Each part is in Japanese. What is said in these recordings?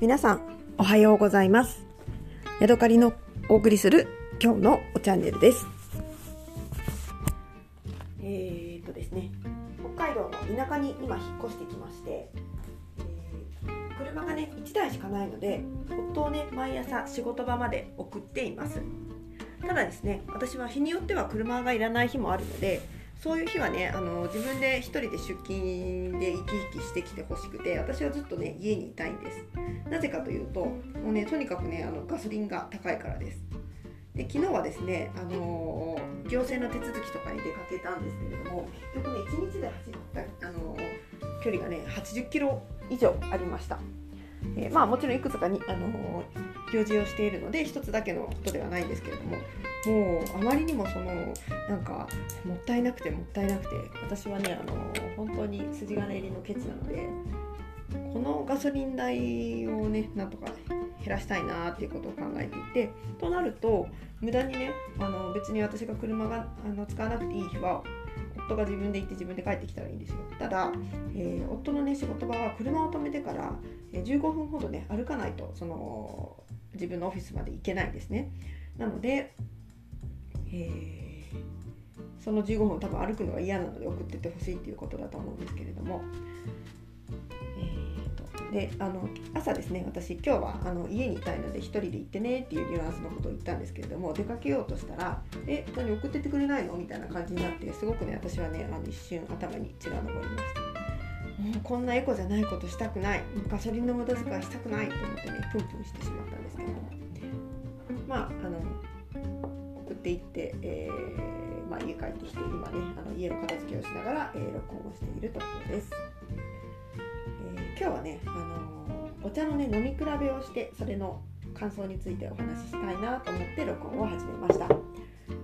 皆さんおはようございます。ヤドカリのお送りする今日のチャンネルです。えー、っとですね北海道の田舎に今引っ越してきまして、えー、車がね1台しかないので夫をね毎朝仕事場まで送っています。ただですね私は日によっては車がいらない日もあるのでそういう日はねあの自分で1人で出勤で生き生きしてきてほしくて私はずっとね家にいたいんです。なぜかというともうねとにかくねあのガソリンが高いからです。で昨日はですね、あの、行政の手続きとかに出かけたんですけれども結局ね1日で走った、あの、距離がね80キロ以上ありました、えー、まあもちろんいくつかに、あの行事をしているので一つだけのことではないんですけれどももうあまりにもそのなんかもったいなくてもったいなくて私はねあの本当に筋金入りのケチなのでこのガソリン代をねなんとか減らしたいなっていうことを考えていてとなると無駄にねあの別に私が車があの使わなくていい日は夫が自分で行って自分で帰ってきたらいいんですよ。ただ、えー、夫のね仕事場は車を止めてから15分ほどね歩かないとその自分のオフィスまで行けないんですね。なのでえー、その15分多分歩くのが嫌なので送ってってほしいっていうことだと思うんですけれども、えーと、であの朝ですね私今日はあの家にいたいので1人で行ってねっていうニュアンスのことを言ったんですけれども出かけようとしたら「え何送ってってくれないの?」みたいな感じになってすごくね私はねあの一瞬頭に血が上りました。もうこんなエコじゃないことしたくないガソリンの無駄遣いしたくないと思ってねプンプンしてしまったんですけどもまああのっていって、えー、まあ、家帰ってきて今ねあの家の片付けをしながら、えー、録音をしているところです、えー、今日はね、あのお茶のね飲み比べをしてそれの感想についてお話ししたいなと思って録音を始めました、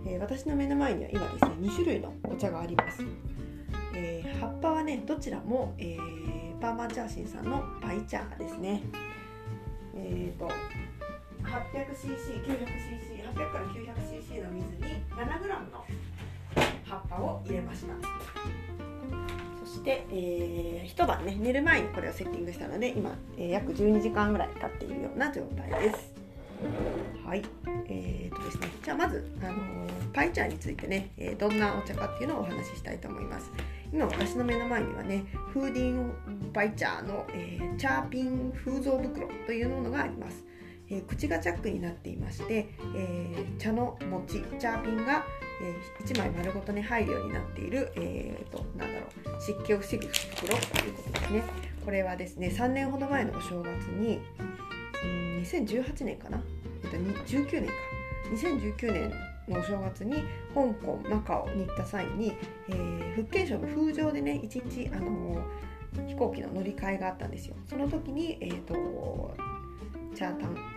え私の目の前には今ですね2種類のお茶があります、え葉っぱはねどちらも、えパーマンチャーシンさんのパイ茶ですね。えっ、と 800cc、900cc、800から 900cc の水に 7g の葉っぱを入れました。そして、えー、一晩ね寝る前にこれをセッティングしたので今、えー、約12時間ぐらい経っているような状態です。はい。えーとですね、じゃあまず、あの、パイチャーについてね、えー、どんなお茶かっていうのをお話ししたいと思います。今私の目の前にはねフーディンバイチャーの、えー、チャーピン風蔵袋というものがあります。えー、口がチャックになっていまして、えー、茶の餅チャーピンが、えー、1枚丸ごとに入るようになっている、えーと、なんだろう湿気を防ぐ袋ということですね。これはですね3年ほど前のお正月に、うん、2018年かな、えー、と19年か。2019年のお正月に香港マカオに行った際に、えー、福建省の風上でね一日、あの、飛行機の乗り換えがあったんですよ。その時に、えーとチャータン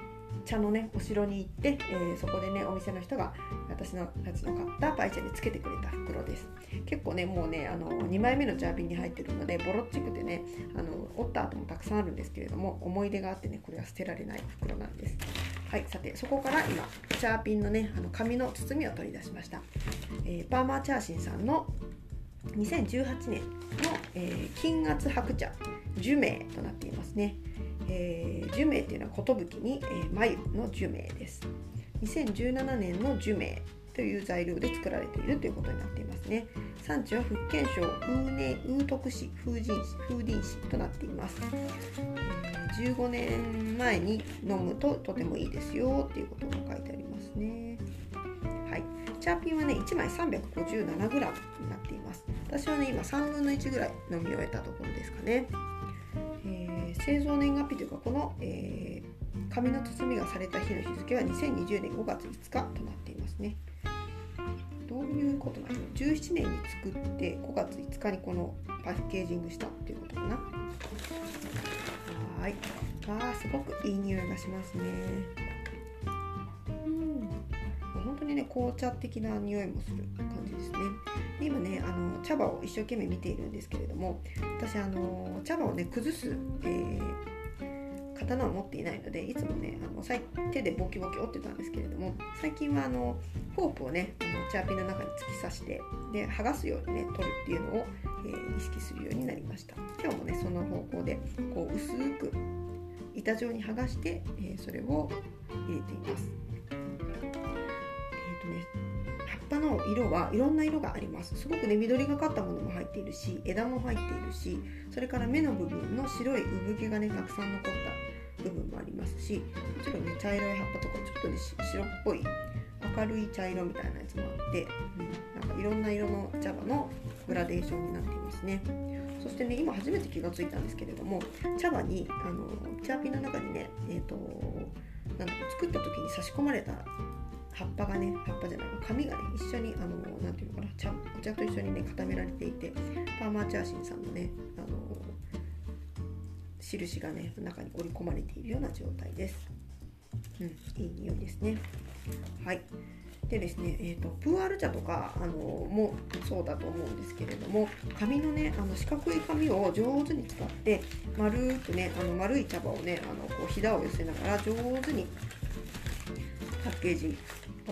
茶のねお城に行って、えー、そこでねお店の人が私のたちの買ったパイチャにつけてくれた袋です。結構ねもうねあの2枚目のジャービンに入ってるのでボロっちくてねあの折った後もたくさんあるんですけれども思い出があってねこれは捨てられない袋なんです。はいさてそこから今チャーピンのねあの紙の包みを取り出しました、えー、パーマーチャーシンさんの2018年の、えー、金圧白茶10名となっていますね。えー、10名っていうのは寿に、えー、眉の10名です。2017年の10名という材料で作られているということになっていますね。産地は福建省風寧風徳市風神市風林市となっています、えー、15年前に飲むととてもいいですよっていうことが書いてありますね。はい、チャーピンはね1枚 357g になっています。私はね今3分の1ぐらい飲み終えたところですかねえ。製造年月日というかこの、えー、紙の包みがされた日の日付は2020年5月5日となっていますね。どういうことなの ?17 年に作って5月5日にこのパッケージングしたっていうことかな。はい。わあ、すごくいい匂いがしますね。にね、紅茶的な匂いもする感じですね。で今ねあの茶葉を一生懸命見ているんですけれども私あの茶葉をね崩す、えー、刀を持っていないのでいつもねあの手でボキボキ折ってたんですけれども最近はあのフォークをねあのチャーピンの中に突き刺してで剥がすようにね取るっていうのを、えー、意識するようになりました今日もねその方向でこう薄く板状に剥がして、えそれを入れています。ね、葉っぱの色はいろんな色があります。すごくね緑がかったものも入っているし枝も入っているしそれから芽の部分の白い産毛がねたくさん残った部分もありますしもちろんね茶色い葉っぱとかちょっとね白っぽい明るい茶色みたいなやつもあって、うん、なんかいろんな色の茶葉のグラデーションになっていますね。そしてね今初めて気がついたんですけれども茶葉にあのチャーピンの中にねえっ、ー、となんだ作った時に差し込まれた葉っぱがね葉っぱじゃない紙がね一緒にあのなんていうのかな茶お茶と一緒にね固められていてパーマーチャーシンさんのねあの印がね中に織り込まれているような状態です。うん、いい匂いですね。はい。でですね、えーと、プーアール茶とかあのもそうだと思うんですけれども紙のねあの四角い紙を上手に使って丸くねあの丸い茶葉をねあのこうひだを寄せながら上手にパッケージ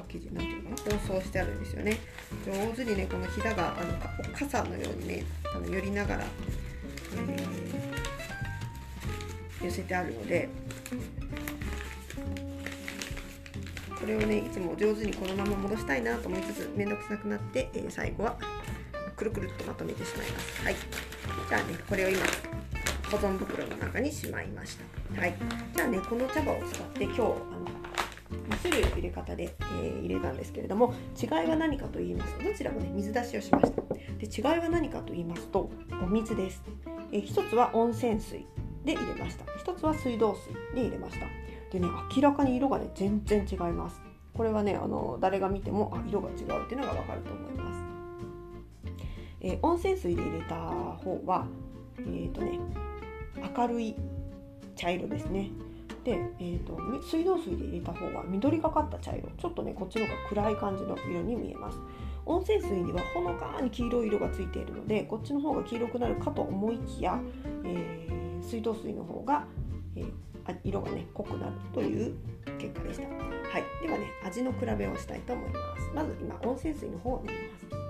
パッケージなんていうのかな包装してあるんですよね。上手にねこのひだがあの傘のようにねあの寄りながら、えー、寄せてあるのでこれをねいつも上手にこのまま戻したいなと思いつつ面倒くさくなって、えー、最後はくるくるっとまとめてしまいます。はい。じゃあねこれを今保存袋の中にしまいました。はい。じゃあねこの茶葉を使って今日あの種類入れ方で、えー、入れたんですけれども違いは何かと言いますとどちらもね水出しをしました。で違いは何かと言いますとお水です、えー、一つは温泉水で入れました。一つは水道水で入れました。でね明らかに色がね全然違います。これはねあの誰が見てもあ色が違うっていうのがわかると思います、えー、温泉水で入れた方はえっ、ー、とね明るい茶色ですね。で、えーと、水道水で入れた方は緑がかった茶色ちょっとねこっちの方が暗い感じの色に見えます温泉水にはほのかに黄色い色がついているのでこっちの方が黄色くなるかと思いきや、えー、水道水の方が、えー、色がね濃くなるという結果でした。はい、ではね味の比べをしたいと思います。まず今温泉水の方を飲みます。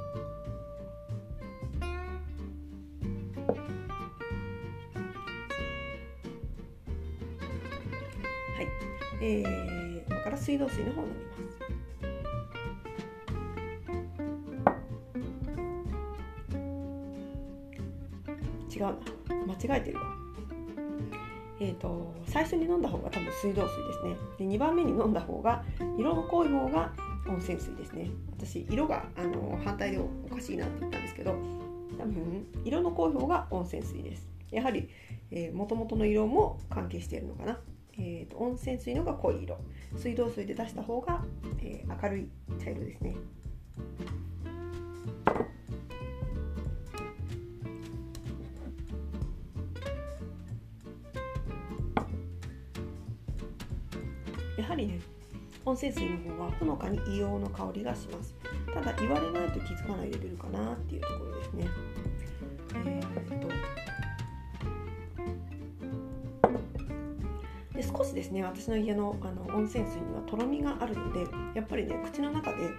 えー、今から水道水の方を飲みます。違う。な間違えてるわえーと、最初に飲んだ方が多分水道水ですね。で2番目に飲んだ方が色の濃い方が温泉水ですね。私色があの反対でおかしいなって言ったんですけど多分色の濃い方が温泉水です。やはりもともとの色も関係しているのかな、えーと、温泉水のが濃い色。水道水で出した方が、えー、明るい茶色ですね。やはりね温泉水の方はほのかに硫黄の香りがします。ただ言われないと気づかないレベルかなっていうところですね。で少しですね私の家のあの温泉水にはとろみがあるのでやっぱりね口の中で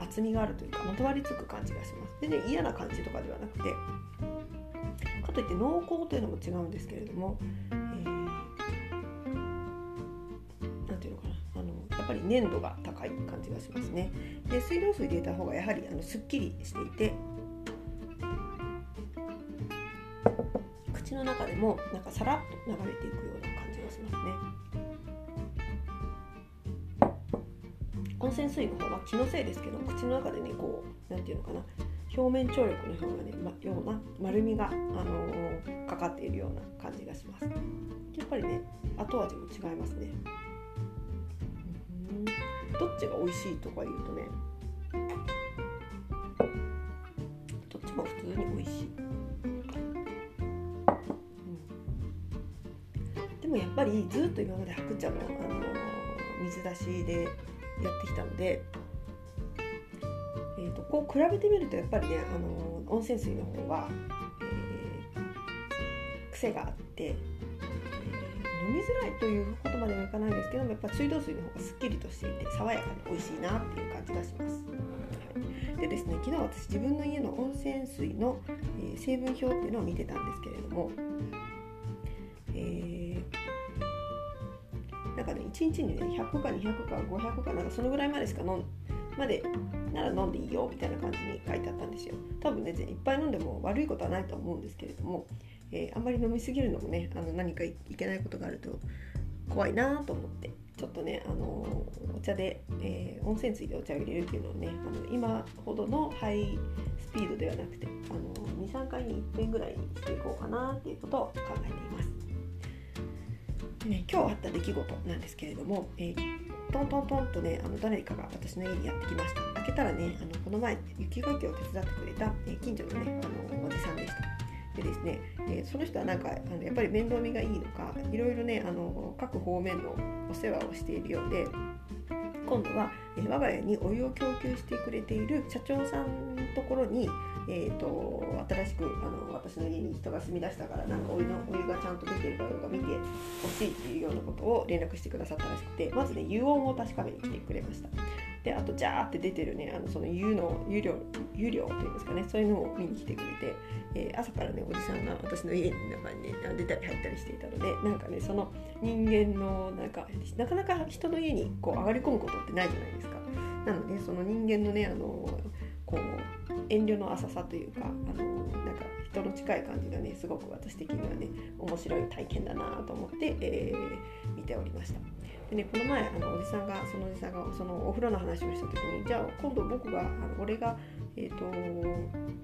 厚みがあるというかまとわりつく感じがします。でね嫌な感じとかではなくてかといって濃厚というのも違うんですけれどもなんていうのかな、やっぱり粘度が高い感じがしますね。で水道水入れた方がやはりあのすっきりしていて口の中でもなんかさらっと流れていくようなね。温泉水の方は気のせいですけど口の中でねこう何て言うのかな。表面張力の方がね、ま、ような丸みが、あのー、かかっているような感じがします。やっぱりね後味も違いますね。どっちが美味しいとか言うとねやっぱりずっと今まで白茶の、あの水出しでやってきたので、えーと、こう比べてみるとやっぱりね、あの温泉水の方は、えー、癖があって飲みづらいということまではいかないですけどもやっぱ水道水の方がすっきりとしていて爽やかで美味しいなっていう感じがします。でですね昨日私自分の家の温泉水の、えー、成分表っていうのを見てたんですけれども、1日にね100か200か500かなんかそのぐらいまでしか飲んまでなら飲んでいいよみたいな感じに書いてあったんですよ多分ねいっぱい飲んでも悪いことはないと思うんですけれども、えー、あんまり飲みすぎるのもねあの何かいけないことがあると怖いなと思ってちょっとね、あのお茶で、えー、温泉水でお茶を入れるっていうのをねあの今ほどのハイスピードではなくて、あの23回に1遍ぐらいにしていこうかなっていうことを考えています。ね、今日あった出来事なんですけれども、えー、トントントンとねあの誰かが私の家にやってきました。開けたらねあのこの前雪かきを手伝ってくれた、えー、近所のねあのおじさんでした。でですね、え、その人はなんかあのやっぱり面倒見がいいのかいろいろねあの各方面のお世話をしているようで今度は、え、我が家にお湯を供給してくれている社長さんのところに、えーと、新しくあの私の家に人が住み出したからなんかお湯のお湯がちゃんと出てるかどうか見てほしいっていうようなことを連絡してくださったらしくてまずね湯温を確かめに来てくれました。であとジャーって出てるねあのその湯の湯量湯量というんですかねそういうのを見に来てくれて、えー、朝からねおじさんが私の家の中にね出たり入ったりしていたのでなんかねその人間のなんかなかなか人の家にこう上がり込むことってないじゃないですか。なのでその人間のねあのこう遠慮の浅さというかあのなんか人の近い感じがねすごく私的にはね面白い体験だなと思って、えー、見ておりました。でねこの前あのおじさんがそのおじさんがそのお風呂の話をした時にじゃあ今度僕があの俺がえっ、ー、と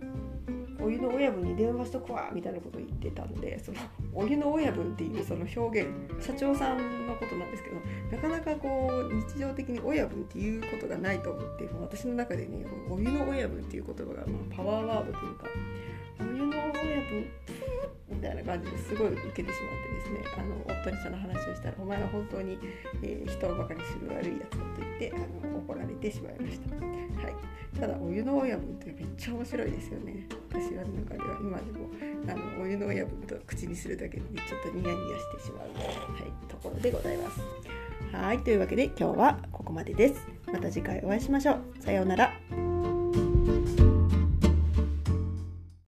お湯の親分に電話しとくわみたいなことを言ってたのでそのお湯の親分っていうその表現社長さんのことなんですけどなかなかこう日常的に親分っていうことがないと思って私の中でねお湯の親分っていう言葉がまパワーワードというかお湯の親分みたいな感じですごい受けてしまってですねあの夫にその話をしたら「お前は本当に、えー、人をバカにする悪いやつだ」と言ってあの怒られてしまいました。はい、ただお湯の親分ってめっちゃ面白いですよね。私の中では今でもあのお湯の親分と口にするだけで、ちょっとニヤニヤしてしまう、はい、ところでございます。はい。というわけで今日はここまでです。また次回お会いしましょう。さようなら。